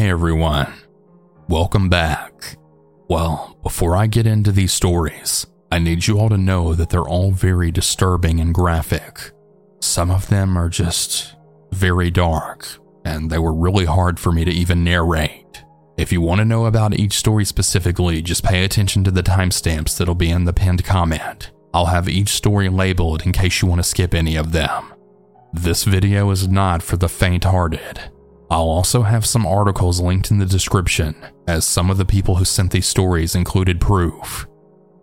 Hey everyone, welcome back. Well, before I get into these stories, I need you all to know that they're all very disturbing and graphic. Some of them are just very dark, and they were really hard for me to even narrate. If you want to know about each story specifically, just pay attention to the timestamps that'll be in the pinned comment. I'll have each story labeled in case you want to skip any of them. This video is not for the faint hearted. I'll also have some articles linked in the description, as some of the people who sent these stories included proof.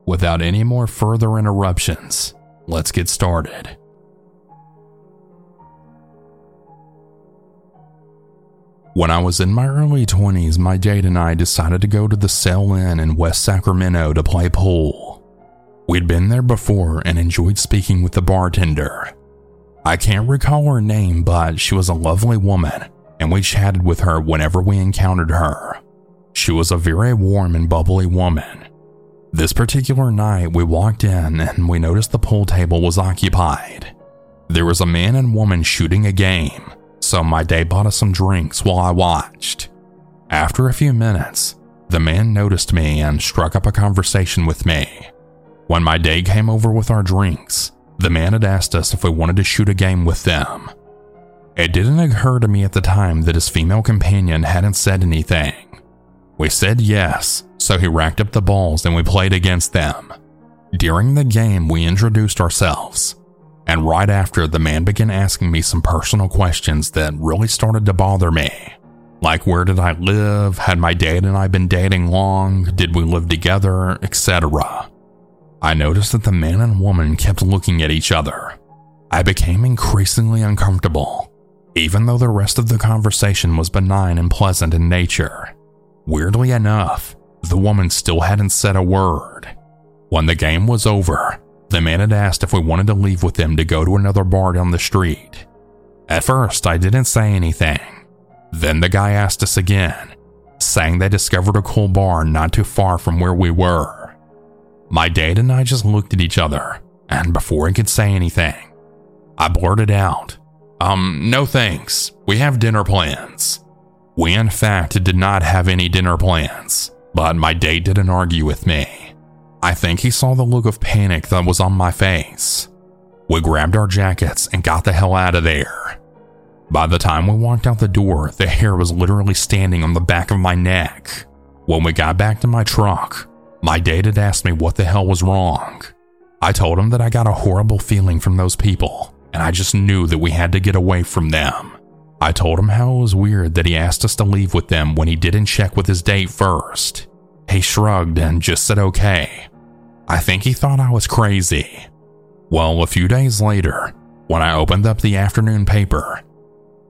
Without any more further interruptions, let's get started. When I was in my early 20s, my date and I decided to go to the Sail Inn in West Sacramento to play pool. We'd been there before and enjoyed speaking with the bartender. I can't recall her name, but she was a lovely woman, and we chatted with her whenever we encountered her. She was a very warm and bubbly woman. This particular night, we walked in and we noticed the pool table was occupied. There was a man and woman shooting a game, so my day bought us some drinks while I watched. After a few minutes, the man noticed me and struck up a conversation with me. When my day came over with our drinks, the man had asked us if we wanted to shoot a game with them. It didn't occur to me at the time that his female companion hadn't said anything. We said yes, so he racked up the balls and we played against them. During the game, we introduced ourselves, and right after, the man began asking me some personal questions that really started to bother me. Like, where did I live? Had my dad and I been dating long? Did we live together? Etc. I noticed that the man and woman kept looking at each other. I became increasingly uncomfortable, even though the rest of the conversation was benign and pleasant in nature. Weirdly enough, the woman still hadn't said a word. When the game was over, the man had asked if we wanted to leave with him to go to another bar down the street. At first, I didn't say anything. Then the guy asked us again, saying they discovered a cool bar not too far from where we were. My date and I just looked at each other, and before he could say anything, I blurted out, Um, no thanks. We have dinner plans. We, in fact, did not have any dinner plans, but my date didn't argue with me. I think he saw the look of panic that was on my face. We grabbed our jackets and got the hell out of there. By the time we walked out the door, the hair was literally standing on the back of my neck. When we got back to my truck, my date had asked me what the hell was wrong. I told him that I got a horrible feeling from those people, and I just knew that we had to get away from them. I told him how it was weird that he asked us to leave with them when he didn't check with his date first. He shrugged and just said okay. I think he thought I was crazy. Well, a few days later, when I opened up the afternoon paper,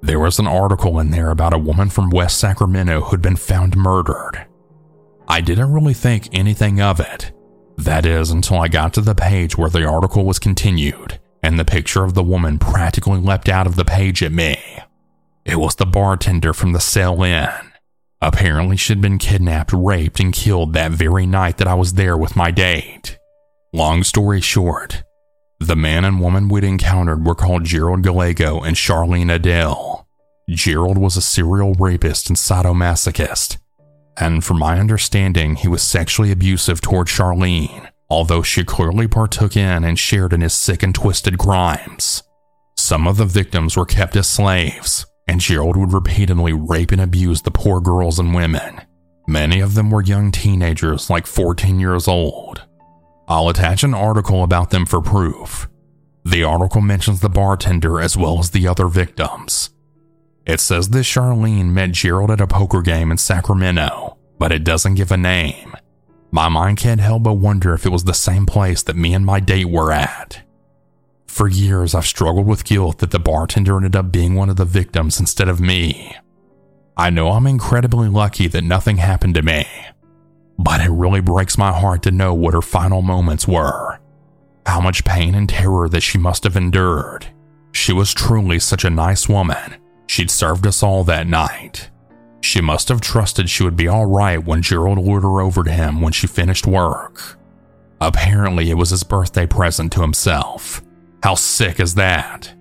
there was an article in there about a woman from West Sacramento who'd been found murdered. I didn't really think anything of it. That is, until I got to the page where the article was continued, and the picture of the woman practically leapt out of the page at me. It was the bartender from the Sail Inn. Apparently, she'd been kidnapped, raped, and killed that very night that I was there with my date. Long story short, the man and woman we'd encountered were called Gerald Gallego and Charlene Adell. Gerald was a serial rapist and sadomasochist, and from my understanding, he was sexually abusive toward Charlene, although she clearly partook in and shared in his sick and twisted crimes. Some of the victims were kept as slaves, and Gerald would repeatedly rape and abuse the poor girls and women. Many of them were young teenagers, like 14 years old. I'll attach an article about them for proof. The article mentions the bartender as well as the other victims. It says that Charlene met Gerald at a poker game in Sacramento, but it doesn't give a name. My mind can't help but wonder if it was the same place that me and my date were at. For years, I've struggled with guilt that the bartender ended up being one of the victims instead of me. I know I'm incredibly lucky that nothing happened to me, but it really breaks my heart to know what her final moments were. How much pain and terror that she must have endured. She was truly such a nice woman. She'd served us all that night. She must have trusted she would be alright when Gerald lured her over to him when she finished work. Apparently, it was his birthday present to himself. How sick is that?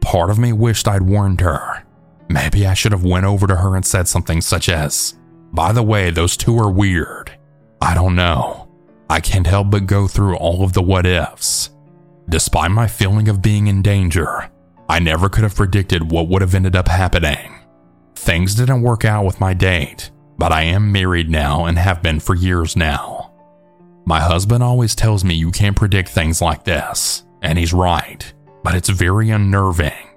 Part of me wished I'd warned her. maybe I should have went over to her and said something such as, "By the way, those two are weird." I don't know. I can't help but go through all of the what ifs. Despite my feeling of being in danger, I never could have predicted what would have ended up happening. Things didn't work out with my date, but I am married now and have been for years now. My husband always tells me you can't predict things like this, and he's right, but it's very unnerving.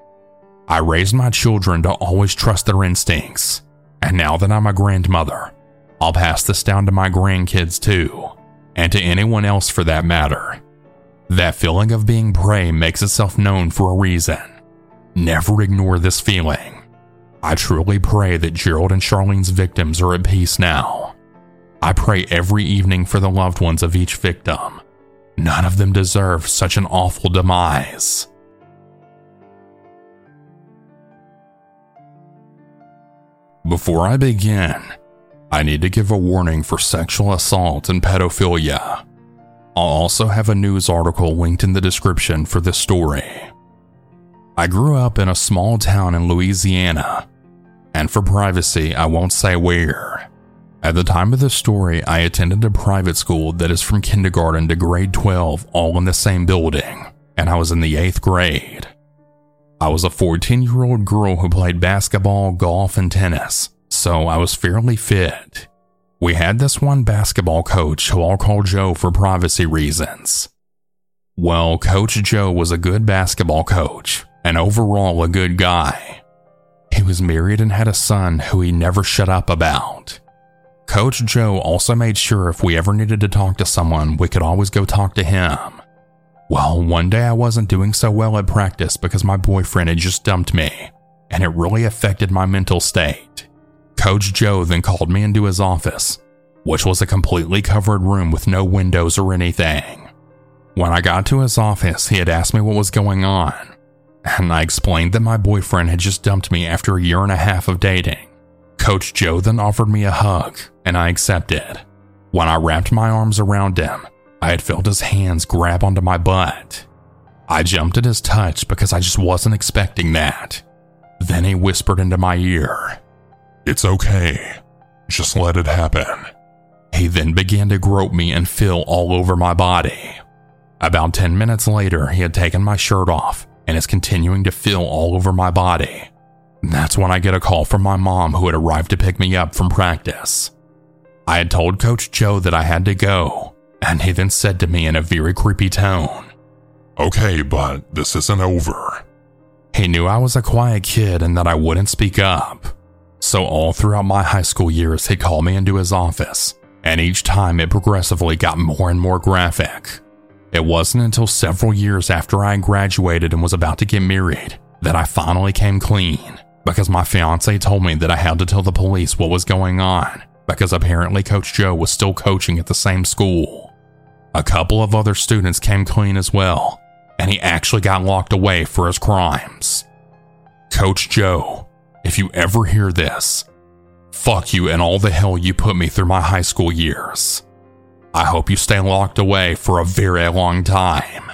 I raised my children to always trust their instincts, and now that I'm a grandmother, I'll pass this down to my grandkids too, and to anyone else for that matter. That feeling of being prey makes itself known for a reason. Never ignore this feeling. I truly pray that Gerald and Charlene's victims are at peace now. I pray every evening for the loved ones of each victim. None of them deserve such an awful demise. Before I begin, I need to give a warning for sexual assault and pedophilia. I'll also have a news article linked in the description for this story. I grew up in a small town in Louisiana, and for privacy, I won't say where. At the time of this story, I attended a private school that is from kindergarten to grade 12, all in the same building, and I was in the 8th grade. I was a 14 year old girl who played basketball, golf, and tennis, so I was fairly fit. We had this one basketball coach who I'll call Joe for privacy reasons. Well, Coach Joe was a good basketball coach, and overall a good guy. He was married and had a son who he never shut up about. Coach Joe also made sure if we ever needed to talk to someone, we could always go talk to him. Well, one day I wasn't doing so well at practice because my boyfriend had just dumped me, and it really affected my mental state. Coach Joe then called me into his office, which was a completely covered room with no windows or anything. When I got to his office, he had asked me what was going on, and I explained that my boyfriend had just dumped me after a year and a half of dating. Coach Joe then offered me a hug, and I accepted. When I wrapped my arms around him, I had felt his hands grab onto my butt. I jumped at his touch because I just wasn't expecting that. Then he whispered into my ear, It's okay. Just let it happen. He then began to grope me and feel all over my body. About 10 minutes later, he had taken my shirt off and is continuing to feel all over my body. That's when I get a call from my mom who had arrived to pick me up from practice. I had told Coach Joe that I had to go, and he then said to me in a very creepy tone, Okay, but this isn't over. He knew I was a quiet kid and that I wouldn't speak up. So, all throughout my high school years, he called me into his office, and each time it progressively got more and more graphic. It wasn't until several years after I graduated and was about to get married that I finally came clean because my fiance told me that I had to tell the police what was going on because apparently Coach Joe was still coaching at the same school. A couple of other students came clean as well, and he actually got locked away for his crimes. Coach Joe, if you ever hear this, fuck you and all the hell you put me through my high school years. I hope you stay locked away for a very long time.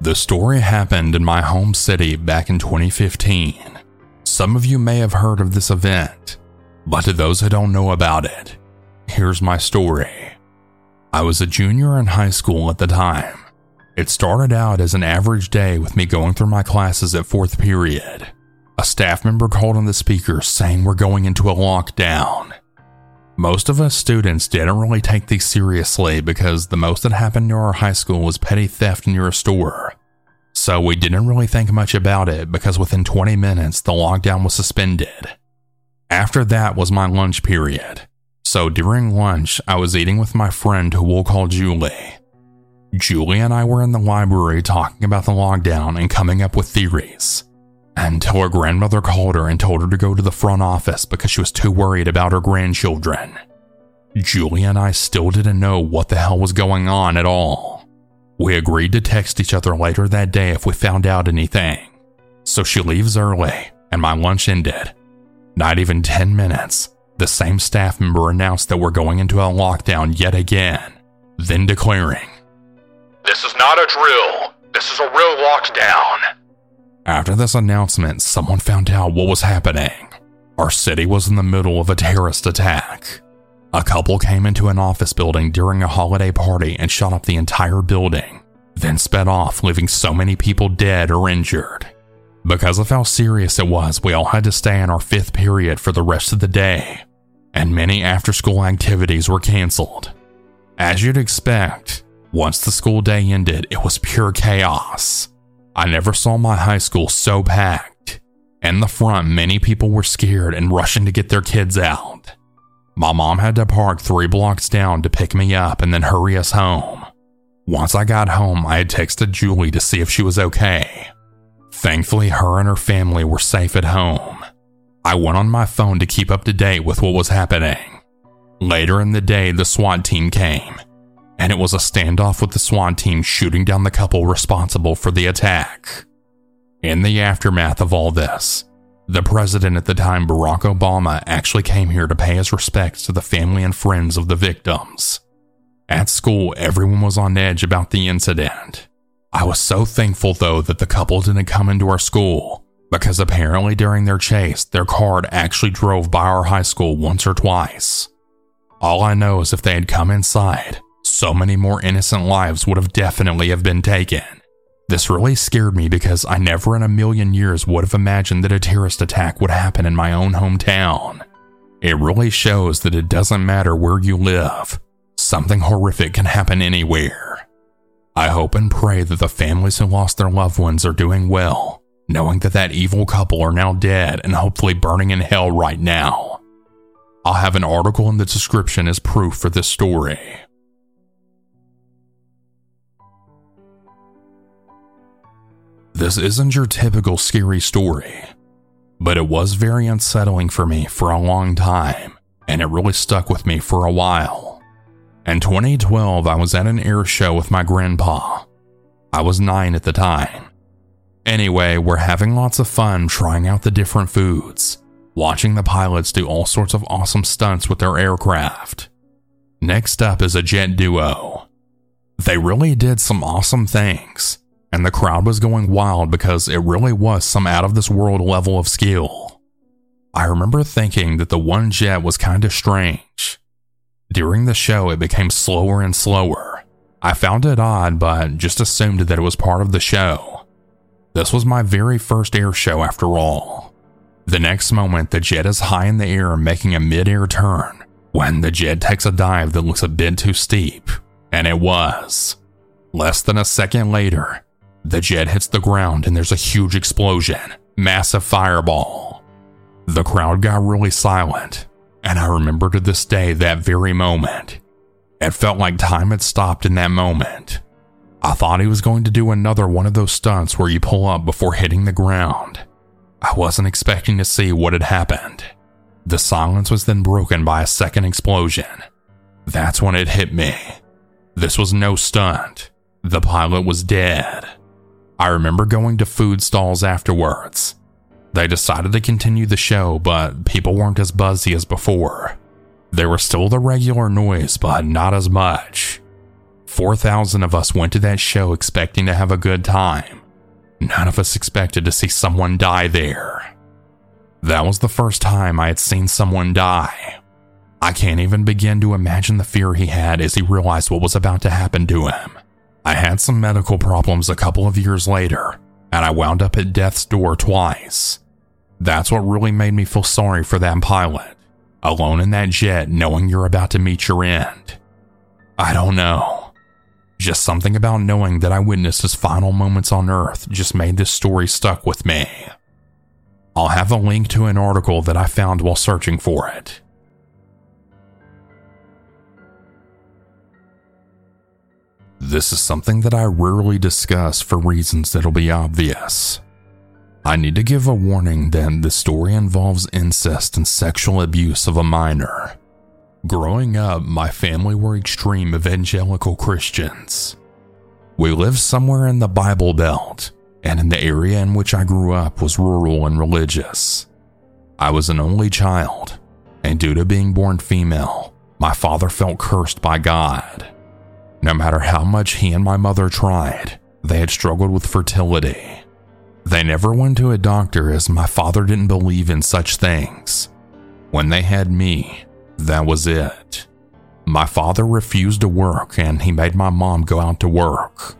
The story happened in my home city back in 2015. Some of you may have heard of this event, but to those who don't know about it, here's my story. I was a junior in high school at the time. It started out as an average day with me going through my classes at fourth period. A staff member called on the speaker saying we're going into a lockdown. Most of us students didn't really take these seriously because the most that happened near our high school was petty theft near a store. So we didn't really think much about it because within 20 minutes the lockdown was suspended. After that was my lunch period. So during lunch, I was eating with my friend who we'll call Julie. Julie and I were in the library talking about the lockdown and coming up with theories until her grandmother called her and told her to go to the front office because she was too worried about her grandchildren. Julia and I still didn't know what the hell was going on at all. We agreed to text each other later that day if we found out anything. So she leaves early, and my lunch ended. Not even 10 minutes, the same staff member announced that we're going into a lockdown yet again, then declaring, This is not a drill. This is a real lockdown. After this announcement, someone found out what was happening. Our city was in the middle of a terrorist attack. A couple came into an office building during a holiday party and shot up the entire building, then sped off, leaving so many people dead or injured. Because of how serious it was, we all had to stay in our fifth period for the rest of the day, and many after school activities were canceled. As you'd expect, once the school day ended, it was pure chaos. I never saw my high school so packed. In the front, many people were scared and rushing to get their kids out. My mom had to park three blocks down to pick me up and then hurry us home. Once I got home, I had texted Julie to see if she was okay. Thankfully, her and her family were safe at home. I went on my phone to keep up to date with what was happening. Later in the day, the SWAT team came, and it was a standoff with the SWAT team shooting down the couple responsible for the attack. In the aftermath of all this, the president at the time, Barack Obama, actually came here to pay his respects to the family and friends of the victims. At school, everyone was on edge about the incident. I was so thankful, though, that the couple didn't come into our school, because apparently during their chase, their car actually drove by our high school once or twice. All I know is if they had come inside, so many more innocent lives would have definitely have been taken. This really scared me because I never in a million years would have imagined that a terrorist attack would happen in my own hometown. It really shows that it doesn't matter where you live, something horrific can happen anywhere. I hope and pray that the families who lost their loved ones are doing well, knowing that that evil couple are now dead and hopefully burning in hell right now. I'll have an article in the description as proof for this story. This isn't your typical scary story, but it was very unsettling for me for a long time, and it really stuck with me for a while. In 2012, I was at an air show with my grandpa. I was nine at the time. Anyway, we're having lots of fun trying out the different foods, watching the pilots do all sorts of awesome stunts with their aircraft. Next up is a jet duo. They really did some awesome things and the crowd was going wild because it really was some out of this world level of skill. I remember thinking that the one jet was kind of strange. During the show, it became slower and slower. I found it odd, but just assumed that it was part of the show. This was my very first air show after all. The next moment, the jet is high in the air making a mid air turn when the jet takes a dive that looks a bit too steep, and it was. Less than a second later, the jet hits the ground and there's a huge explosion, massive fireball. The crowd got really silent, and I remember to this day that very moment. It felt like time had stopped in that moment. I thought he was going to do another one of those stunts where you pull up before hitting the ground. I wasn't expecting to see what had happened. The silence was then broken by a second explosion. That's when it hit me. This was no stunt. The pilot was dead. I remember going to food stalls afterwards. They decided to continue the show, but people weren't as buzzy as before. There was still the regular noise, but not as much. 4,000 of us went to that show expecting to have a good time. None of us expected to see someone die there. That was the first time I had seen someone die. I can't even begin to imagine the fear he had as he realized what was about to happen to him. I had some medical problems a couple of years later, and I wound up at death's door twice. That's what really made me feel sorry for that pilot, alone in that jet knowing you're about to meet your end. I don't know. Just something about knowing that I witnessed his final moments on Earth just made this story stuck with me. I'll have a link to an article that I found while searching for it. This is something that I rarely discuss for reasons that'll be obvious. I need to give a warning that the story involves incest and sexual abuse of a minor. Growing up, my family were extreme evangelical Christians. We lived somewhere in the Bible Belt, and in the area in which I grew up was rural and religious. I was an only child, and due to being born female, my father felt cursed by God. No matter how much he and my mother tried, they had struggled with fertility. They never went to a doctor as my father didn't believe in such things. When they had me, that was it. My father refused to work and he made my mom go out to work.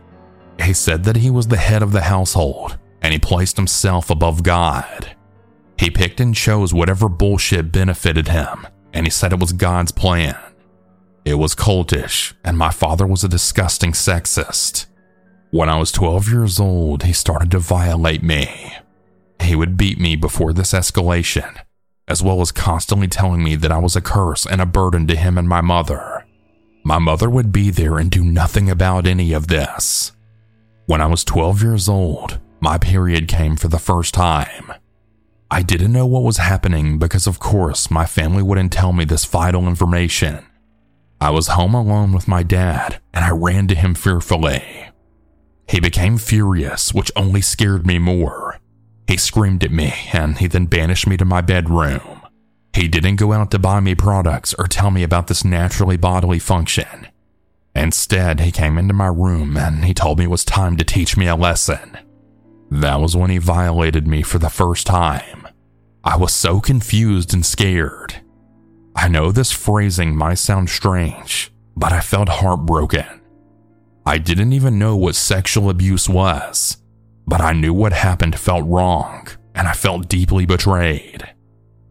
He said that he was the head of the household and he placed himself above God. He picked and chose whatever bullshit benefited him, and he said it was God's plan. It was cultish, and my father was a disgusting sexist. When I was 12 years old, he started to violate me. He would beat me before this escalation, as well as constantly telling me that I was a curse and a burden to him and my mother. My mother would be there and do nothing about any of this. When I was 12 years old, my period came for the first time. I didn't know what was happening because, of course, my family wouldn't tell me this vital information. I was home alone with my dad and I ran to him fearfully. He became furious, which only scared me more. He screamed at me and he then banished me to my bedroom. He didn't go out to buy me products or tell me about this naturally bodily function. Instead, he came into my room and he told me it was time to teach me a lesson. That was when he violated me for the first time. I was so confused and scared. I know this phrasing might sound strange, but I felt heartbroken. I didn't even know what sexual abuse was, but I knew what happened felt wrong, and I felt deeply betrayed.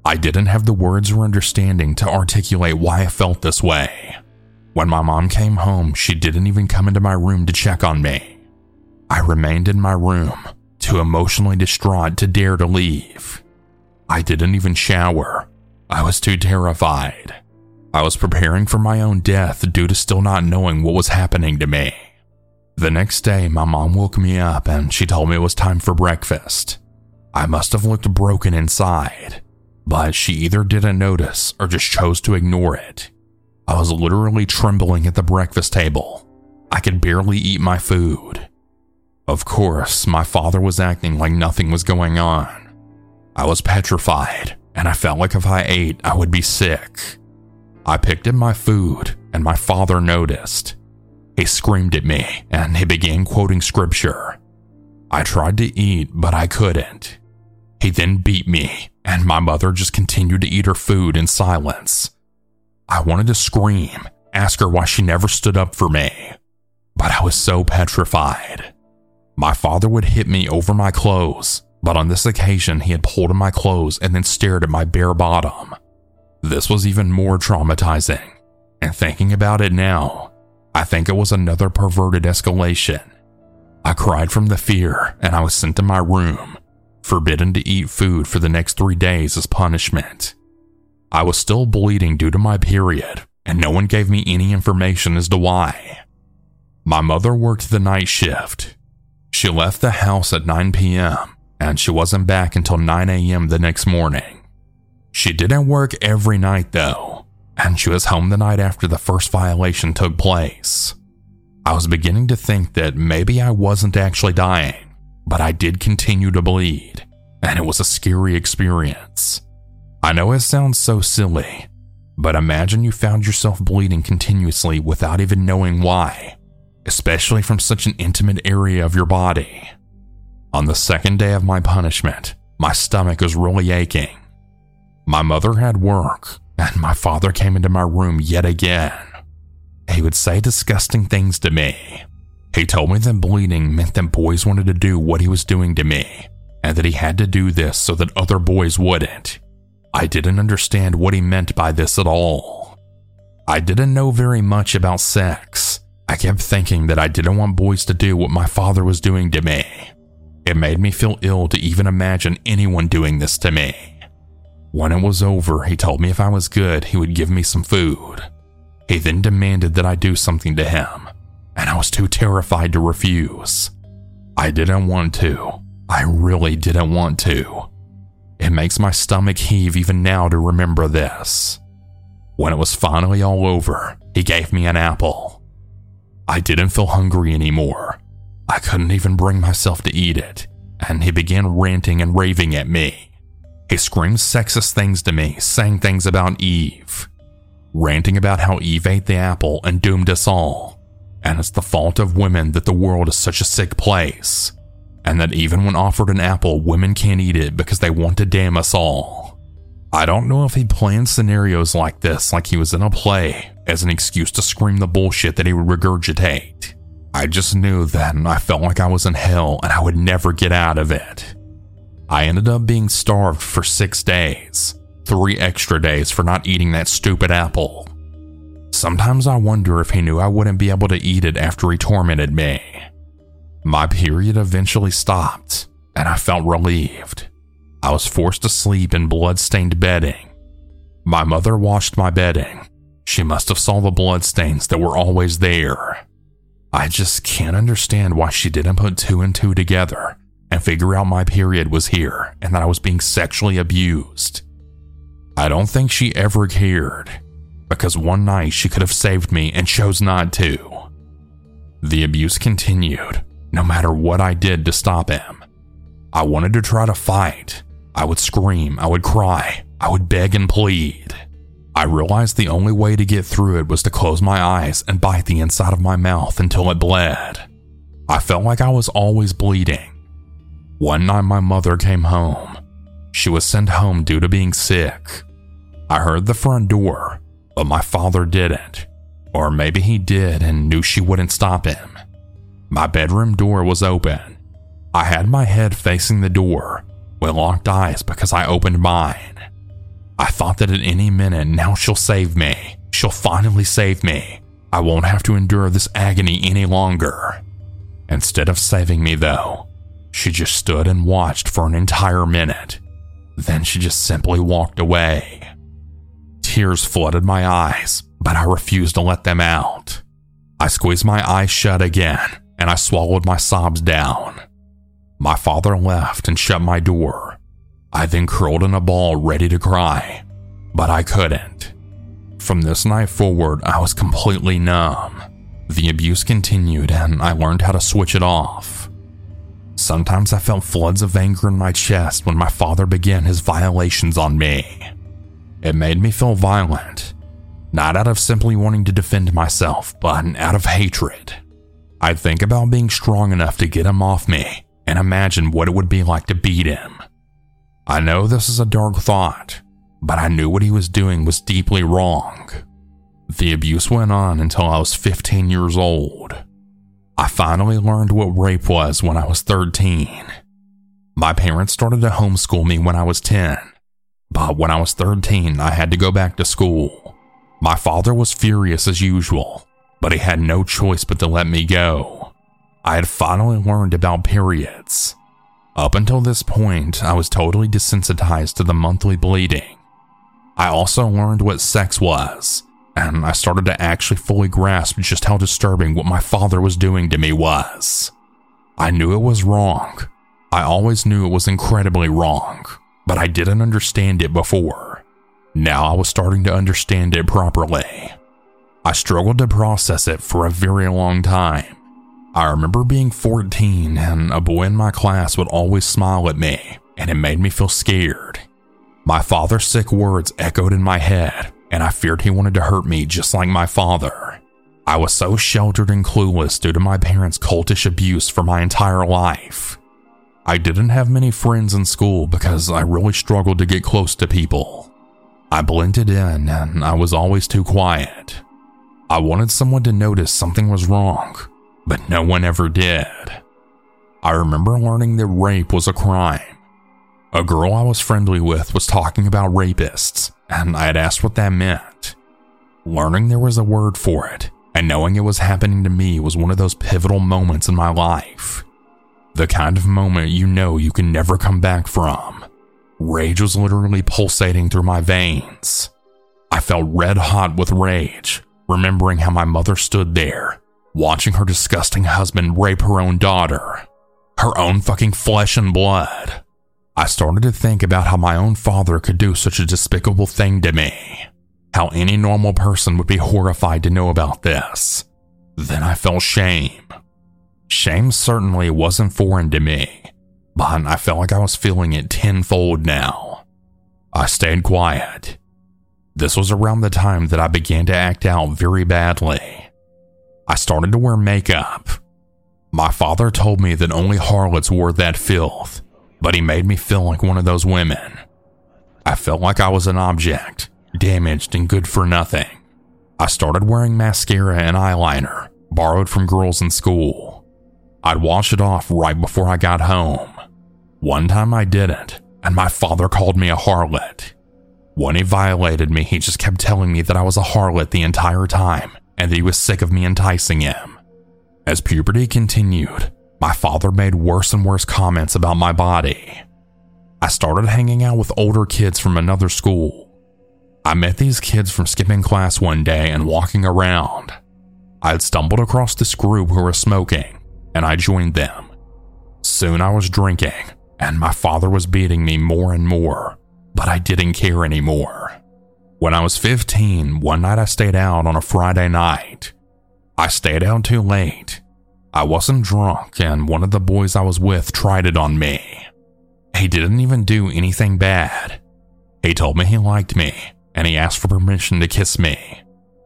I didn't have the words or understanding to articulate why I felt this way. When my mom came home, she didn't even come into my room to check on me. I remained in my room, too emotionally distraught to dare to leave. I didn't even shower. I was too terrified. I was preparing for my own death due to still not knowing what was happening to me. The next day, my mom woke me up and she told me it was time for breakfast. I must have looked broken inside, but she either didn't notice or just chose to ignore it. I was literally trembling at the breakfast table. I could barely eat my food. Of course, my father was acting like nothing was going on. I was petrified, and I felt like if I ate, I would be sick. I picked at my food, and my father noticed. He screamed at me, and he began quoting scripture. I tried to eat, but I couldn't. He then beat me, and my mother just continued to eat her food in silence. I wanted to scream, ask her why she never stood up for me, but I was so petrified. My father would hit me over my clothes, but on this occasion he had pulled at my clothes and then stared at my bare bottom. This was even more traumatizing, and thinking about it now, I think it was another perverted escalation. I cried from the fear and I was sent to my room, forbidden to eat food for the next three days as punishment. I was still bleeding due to my period, and no one gave me any information as to why. My mother worked the night shift, she left the house at 9 p.m. and she wasn't back until 9 a.m. the next morning. She didn't work every night though, and she was home the night after the first violation took place. I was beginning to think that maybe I wasn't actually dying, but I did continue to bleed, and it was a scary experience. I know it sounds so silly, but imagine you found yourself bleeding continuously without even knowing why especially from such an intimate area of your body. On the second day of my punishment, my stomach was really aching. My mother had work, and my father came into my room yet again. He would say disgusting things to me. He told me that bleeding meant that boys wanted to do what he was doing to me, and that he had to do this so that other boys wouldn't. I didn't understand what he meant by this at all. I didn't know very much about sex, I kept thinking that I didn't want boys to do what my father was doing to me. It made me feel ill to even imagine anyone doing this to me. When it was over, he told me if I was good, he would give me some food. He then demanded that I do something to him, and I was too terrified to refuse. I didn't want to. I really didn't want to. It makes my stomach heave even now to remember this. When it was finally all over, he gave me an apple. I didn't feel hungry anymore. I couldn't even bring myself to eat it, and he began ranting and raving at me. He screamed sexist things to me, saying things about Eve, ranting about how Eve ate the apple and doomed us all, and it's the fault of women that the world is such a sick place, and that even when offered an apple, women can't eat it because they want to damn us all. I don't know if he planned scenarios like this like he was in a play as an excuse to scream the bullshit that he would regurgitate. I just knew then I felt like I was in hell and I would never get out of it. I ended up being starved for six days, three extra days for not eating that stupid apple. Sometimes I wonder if he knew I wouldn't be able to eat it after he tormented me. My period eventually stopped, and I felt relieved. I was forced to sleep in blood-stained bedding. My mother washed my bedding. She must have saw the bloodstains that were always there. I just can't understand why she didn't put two and two together and figure out my period was here and that I was being sexually abused. I don't think she ever cared because one night she could have saved me and chose not to. The abuse continued, no matter what I did to stop him. I wanted to try to fight. I would scream, I would cry, I would beg and plead. I realized the only way to get through it was to close my eyes and bite the inside of my mouth until it bled. I felt like I was always bleeding. One night, my mother came home. She was sent home due to being sick. I heard the front door, but my father didn't. Or maybe he did and knew she wouldn't stop him. My bedroom door was open. I had my head facing the door with locked eyes because I opened mine. I thought that at any minute now she'll save me. She'll finally save me. I won't have to endure this agony any longer. Instead of saving me, though, she just stood and watched for an entire minute. Then she just simply walked away. Tears flooded my eyes, but I refused to let them out. I squeezed my eyes shut again and I swallowed my sobs down. My father left and shut my door. I then curled in a ball ready to cry, but I couldn't. From this night forward, I was completely numb. The abuse continued and I learned how to switch it off. Sometimes I felt floods of anger in my chest when my father began his violations on me. It made me feel violent, not out of simply wanting to defend myself, but out of hatred. I'd think about being strong enough to get him off me and imagine what it would be like to beat him. I know this is a dark thought, but I knew what he was doing was deeply wrong. The abuse went on until I was 15 years old. I finally learned what rape was when I was 13. My parents started to homeschool me when I was 10, but when I was 13, I had to go back to school. My father was furious as usual, but he had no choice but to let me go. I had finally learned about periods. Up until this point, I was totally desensitized to the monthly bleeding. I also learned what sex was, and I started to actually fully grasp just how disturbing what my father was doing to me was. I knew it was wrong. I always knew it was incredibly wrong, but I didn't understand it before. Now I was starting to understand it properly. I struggled to process it for a very long time. I remember being 14 and a boy in my class would always smile at me, and it made me feel scared. My father's sick words echoed in my head, and I feared he wanted to hurt me just like my father. I was so sheltered and clueless due to my parents' cultish abuse for my entire life. I didn't have many friends in school because I really struggled to get close to people. I blended in and I was always too quiet. I wanted someone to notice something was wrong, but no one ever did. I remember learning that rape was a crime. A girl I was friendly with was talking about rapists, and I had asked what that meant. Learning there was a word for it, and knowing it was happening to me was one of those pivotal moments in my life. The kind of moment you know you can never come back from. Rage was literally pulsating through my veins. I felt red hot with rage, remembering how my mother stood there, watching her disgusting husband rape her own daughter, her own fucking flesh and blood. I started to think about how my own father could do such a despicable thing to me, how any normal person would be horrified to know about this. Then I felt shame. Shame certainly wasn't foreign to me, but I felt like I was feeling it tenfold now. I stayed quiet. This was around the time that I began to act out very badly. I started to wear makeup. My father told me that only harlots wore that filth, but he made me feel like one of those women. I felt like I was an object, damaged and good for nothing. I started wearing mascara and eyeliner, borrowed from girls in school. I'd wash it off right before I got home. One time I didn't, and my father called me a harlot. When he violated me, he just kept telling me that I was a harlot the entire time and that he was sick of me enticing him. As puberty continued, my father made worse and worse comments about my body. I started hanging out with older kids from another school. I met these kids from skipping class one day and walking around. I had stumbled across this group who were smoking, and I joined them. Soon I was drinking, and my father was beating me more and more, but I didn't care anymore. When I was 15, one night I stayed out on a Friday night. I stayed out too late. I wasn't drunk, and one of the boys I was with tried it on me. He didn't even do anything bad. He told me he liked me, and he asked for permission to kiss me.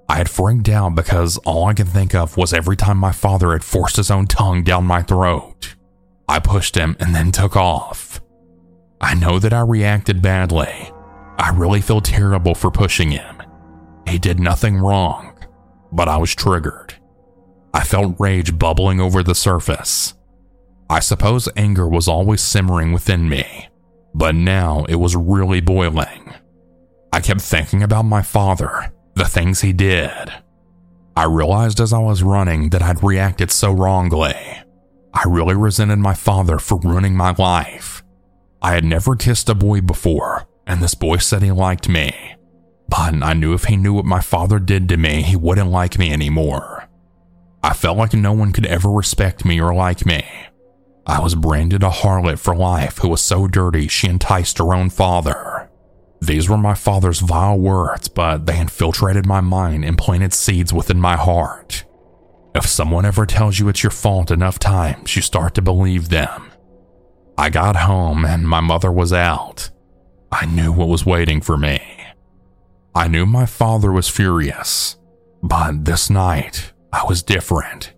I had freaked out because all I could think of was every time my father had forced his own tongue down my throat. I pushed him and then took off. I know that I reacted badly. I really feel terrible for pushing him. He did nothing wrong, but I was triggered. I felt rage bubbling over the surface. I suppose anger was always simmering within me, but now it was really boiling. I kept thinking about my father, the things he did. I realized as I was running that I'd reacted so wrongly. I really resented my father for ruining my life. I had never kissed a boy before, and this boy said he liked me. But I knew if he knew what my father did to me, he wouldn't like me anymore. I felt like no one could ever respect me or like me. I was branded a harlot for life who was so dirty she enticed her own father. These were my father's vile words, but they infiltrated my mind and planted seeds within my heart. If someone ever tells you it's your fault enough times, you start to believe them. I got home and my mother was out. I knew what was waiting for me. I knew my father was furious, but this night I was different.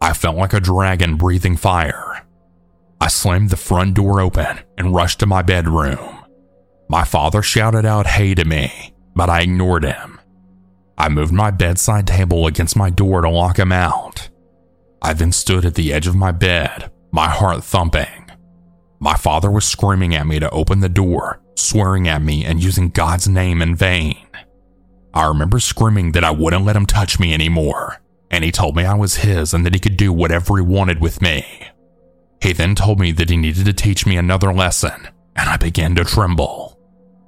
I felt like a dragon breathing fire. I slammed the front door open and rushed to my bedroom. My father shouted out hey to me, but I ignored him. I moved my bedside table against my door to lock him out. I then stood at the edge of my bed, my heart thumping. My father was screaming at me to open the door, swearing at me and using God's name in vain. I remember screaming that I wouldn't let him touch me anymore, and he told me I was his and that he could do whatever he wanted with me. He then told me that he needed to teach me another lesson, and I began to tremble.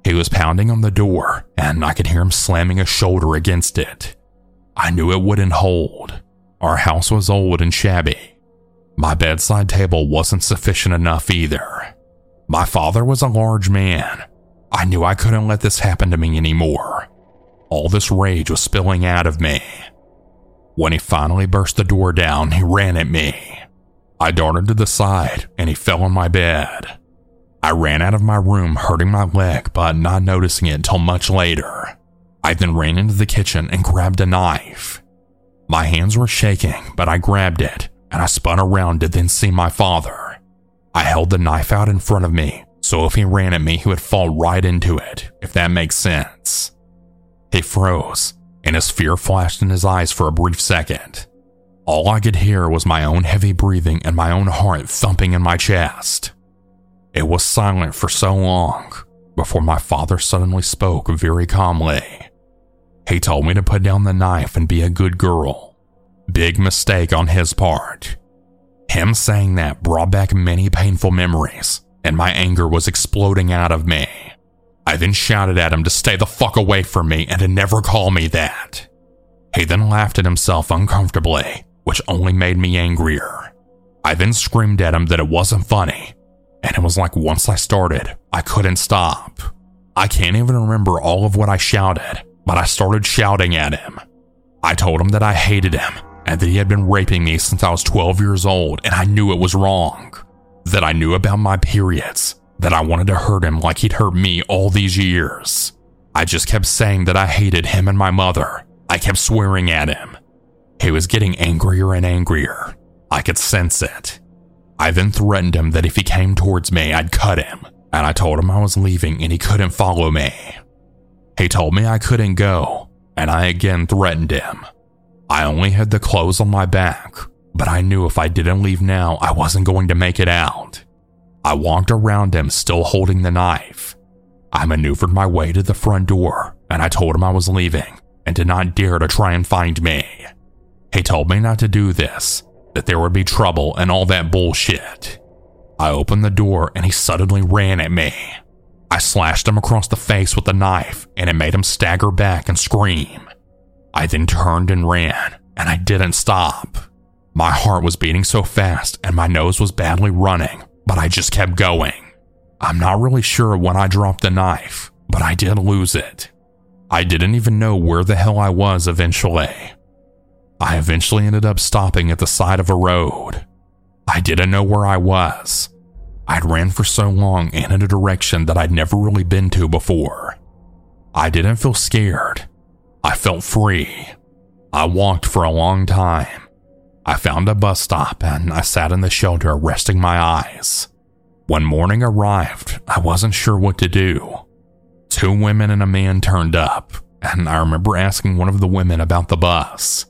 He was pounding on the door, and I could hear him slamming a shoulder against it. I knew it wouldn't hold. Our house was old and shabby. My bedside table wasn't sufficient enough either. My father was a large man. I knew I couldn't let this happen to me anymore. All this rage was spilling out of me. When he finally burst the door down, he ran at me. I darted to the side and he fell on my bed. I ran out of my room hurting my leg but not noticing it until much later. I then ran into the kitchen and grabbed a knife. My hands were shaking, but I grabbed it and I spun around to then see my father. I held the knife out in front of me, so if he ran at me, he would fall right into it, if that makes sense. He froze, and his fear flashed in his eyes for a brief second. All I could hear was my own heavy breathing and my own heart thumping in my chest. It was silent for so long before my father suddenly spoke very calmly. He told me to put down the knife and be a good girl. Big mistake on his part. Him saying that brought back many painful memories, and my anger was exploding out of me. I then shouted at him to stay the fuck away from me and to never call me that. He then laughed at himself uncomfortably, which only made me angrier. I then screamed at him that it wasn't funny, and it was like once I started, I couldn't stop. I can't even remember all of what I shouted, but I started shouting at him. I told him that I hated him and that he had been raping me since I was 12 years old and I knew it was wrong. That I knew about my periods, that I wanted to hurt him like he'd hurt me all these years. I just kept saying that I hated him and my mother. I kept swearing at him. He was getting angrier and angrier. I could sense it. I then threatened him that if he came towards me, I'd cut him, and I told him I was leaving and he couldn't follow me. He told me I couldn't go, and I again threatened him. I only had the clothes on my back, but I knew if I didn't leave now, I wasn't going to make it out. I walked around him, still holding the knife. I maneuvered my way to the front door, and I told him I was leaving and did not dare to try and find me. He told me not to do this, that there would be trouble and all that bullshit. I opened the door and he suddenly ran at me. I slashed him across the face with the knife and it made him stagger back and scream. I then turned and ran, and I didn't stop. My heart was beating so fast and my nose was badly running, but I just kept going. I'm not really sure when I dropped the knife, but I did lose it. I didn't even know where the hell I was eventually. I eventually ended up stopping at the side of a road. I didn't know where I was. I'd ran for so long and in a direction that I'd never really been to before. I didn't feel scared. I felt free. I walked for a long time. I found a bus stop and I sat in the shelter resting my eyes. When morning arrived, I wasn't sure what to do. Two women and a man turned up, and I remember asking one of the women about the bus.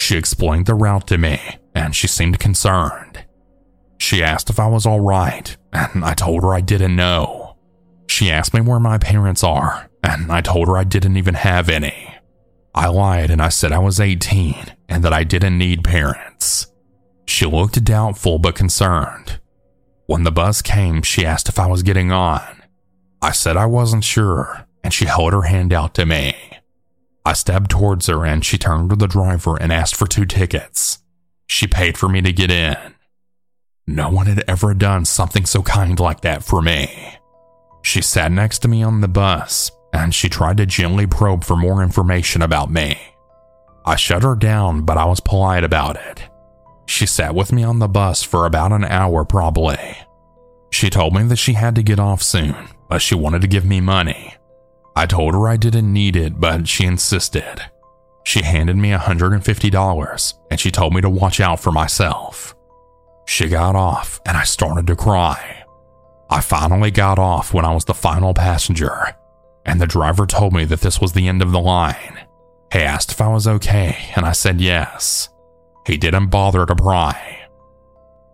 She explained the route to me, and she seemed concerned. She asked if I was all right, and I told her I didn't know. She asked me where my parents are, and I told her I didn't even have any. I lied and I said I was 18 and that I didn't need parents. She looked doubtful but concerned. When the bus came, she asked if I was getting on. I said I wasn't sure, and she held her hand out to me. I stepped towards her and she turned to the driver and asked for two tickets. She paid for me to get in. No one had ever done something so kind like that for me. She sat next to me on the bus and she tried to gently probe for more information about me. I shut her down, but I was polite about it. She sat with me on the bus for about an hour, probably. She told me that she had to get off soon, but she wanted to give me money. I told her I didn't need it, but she insisted. She handed me $150 and she told me to watch out for myself. She got off and I started to cry. I finally got off when I was the final passenger, and the driver told me that this was the end of the line. He asked if I was okay, and I said yes. He didn't bother to pry.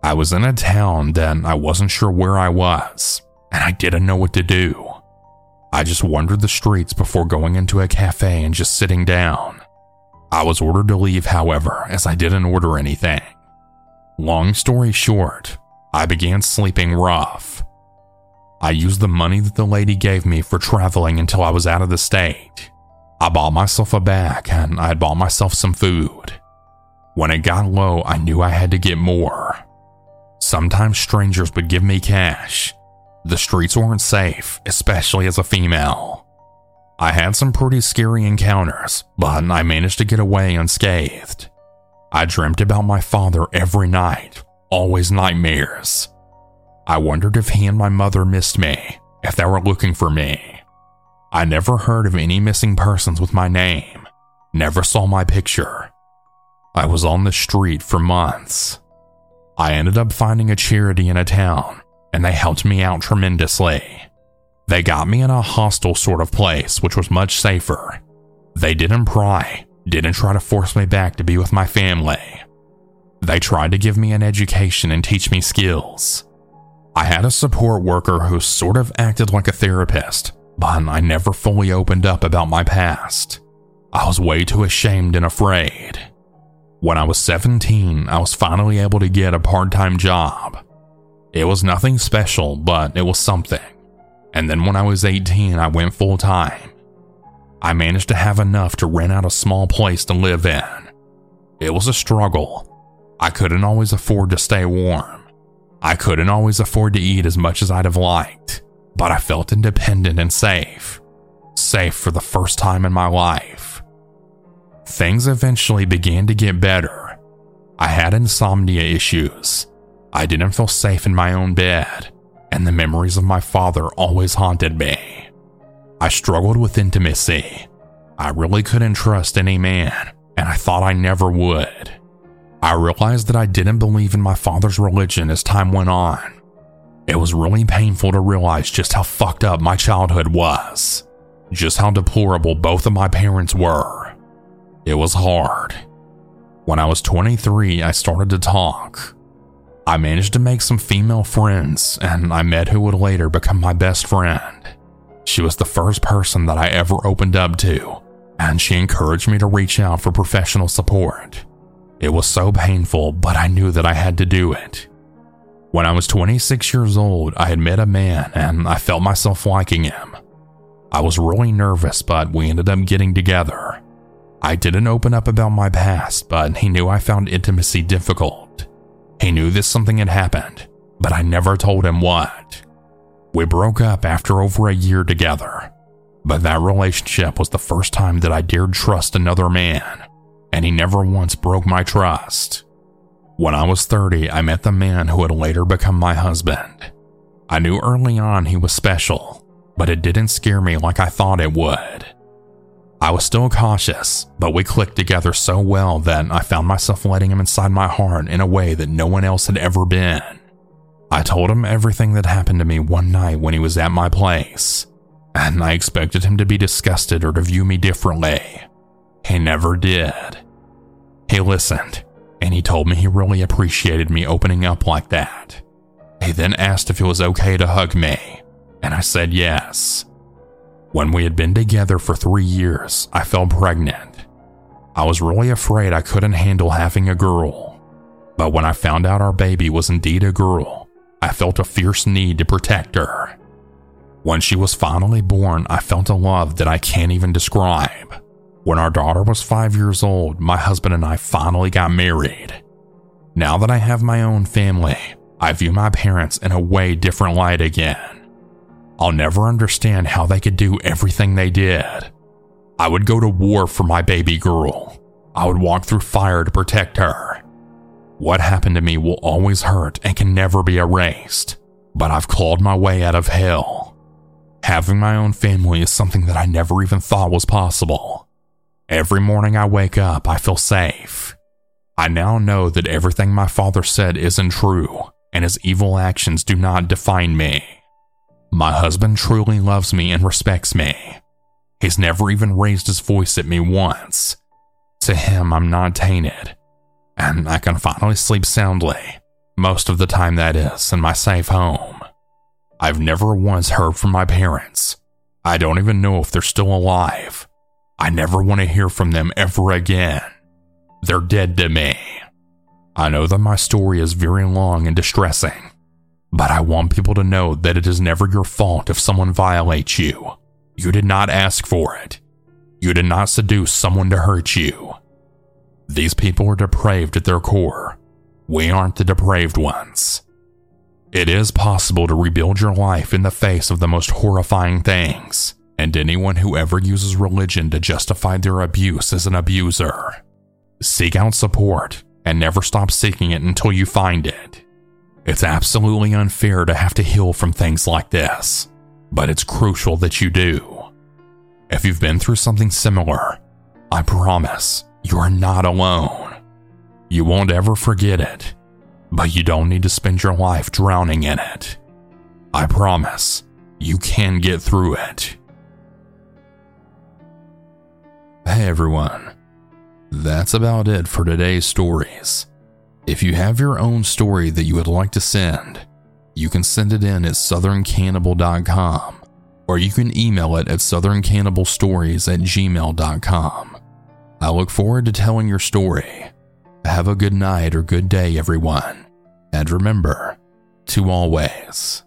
I was in a town then I wasn't sure where I was, and I didn't know what to do. I just wandered the streets before going into a cafe and just sitting down. I was ordered to leave, however, as I didn't order anything. Long story short, I began sleeping rough. I used the money that the lady gave me for traveling until I was out of the state. I bought myself a bag and I had bought myself some food. When it got low, I knew I had to get more. Sometimes strangers would give me cash. The streets weren't safe, especially as a female. I had some pretty scary encounters, but I managed to get away unscathed. I dreamt about my father every night, always nightmares. I wondered if he and my mother missed me, if they were looking for me. I never heard of any missing persons with my name, never saw my picture. I was on the street for months. I ended up finding a charity in a town, and they helped me out tremendously. They got me in a hostel sort of place, which was much safer. They didn't pry, didn't try to force me back to be with my family. They tried to give me an education and teach me skills. I had a support worker who sort of acted like a therapist, but I never fully opened up about my past. I was way too ashamed and afraid. When I was 17, I was finally able to get a part time job. It was nothing special, but it was something. And then when I was 18, I went full time. I managed to have enough to rent out a small place to live in. It was a struggle. I couldn't always afford to stay warm. I couldn't always afford to eat as much as I'd have liked, but I felt independent and safe. Safe for the first time in my life. Things eventually began to get better. I had insomnia issues. I didn't feel safe in my own bed, and the memories of my father always haunted me. I struggled with intimacy. I really couldn't trust any man, and I thought I never would. I realized that I didn't believe in my father's religion as time went on. It was really painful to realize just how fucked up my childhood was, just how deplorable both of my parents were. It was hard. When I was 23, I started to talk. I managed to make some female friends, and I met who would later become my best friend. She was the first person that I ever opened up to, and she encouraged me to reach out for professional support. It was so painful, but I knew that I had to do it. When I was 26 years old, I had met a man and I felt myself liking him. I was really nervous, but we ended up getting together. I didn't open up about my past, but he knew I found intimacy difficult. He knew that something had happened, but I never told him what. We broke up after over a year together, but that relationship was the first time that I dared trust another man, and he never once broke my trust. When I was 30, I met the man who would later become my husband. I knew early on he was special, but it didn't scare me like I thought it would. I was still cautious, but we clicked together so well that I found myself letting him inside my heart in a way that no one else had ever been. I told him everything that happened to me one night when he was at my place, and I expected him to be disgusted or to view me differently. He never did. He listened, and he told me he really appreciated me opening up like that. He then asked if it was okay to hug me, and I said yes. When we had been together for three years, I fell pregnant. I was really afraid I couldn't handle having a girl. But when I found out our baby was indeed a girl, I felt a fierce need to protect her. When she was finally born, I felt a love that I can't even describe. When our daughter was five years old, my husband and I finally got married. Now that I have my own family, I view my parents in a way different light again. I'll never understand how they could do everything they did. I would go to war for my baby girl. I would walk through fire to protect her. What happened to me will always hurt and can never be erased, but I've clawed my way out of hell. Having my own family is something that I never even thought was possible. Every morning I wake up, I feel safe. I now know that everything my father said isn't true, and his evil actions do not define me. My husband truly loves me and respects me. He's never even raised his voice at me once. To him, I'm not tainted, and I can finally sleep soundly, most of the time that is, in my safe home. I've never once heard from my parents. I don't even know if they're still alive. I never want to hear from them ever again. They're dead to me. I know that my story is very long and distressing, but I want people to know that it is never your fault if someone violates you. You did not ask for it. You did not seduce someone to hurt you. These people are depraved at their core. We aren't the depraved ones. It is possible to rebuild your life in the face of the most horrifying things, and anyone who ever uses religion to justify their abuse is an abuser. Seek out support and never stop seeking it until you find it. It's absolutely unfair to have to heal from things like this, but it's crucial that you do. If you've been through something similar, I promise you are not alone. You won't ever forget it, but you don't need to spend your life drowning in it. I promise you can get through it. Hey everyone, that's about it for today's stories. If you have your own story that you would like to send, you can send it in at southerncannibal.com or you can email it at southerncannibalstories at gmail.com. I look forward to telling your story. Have a good night or good day, everyone. And remember to always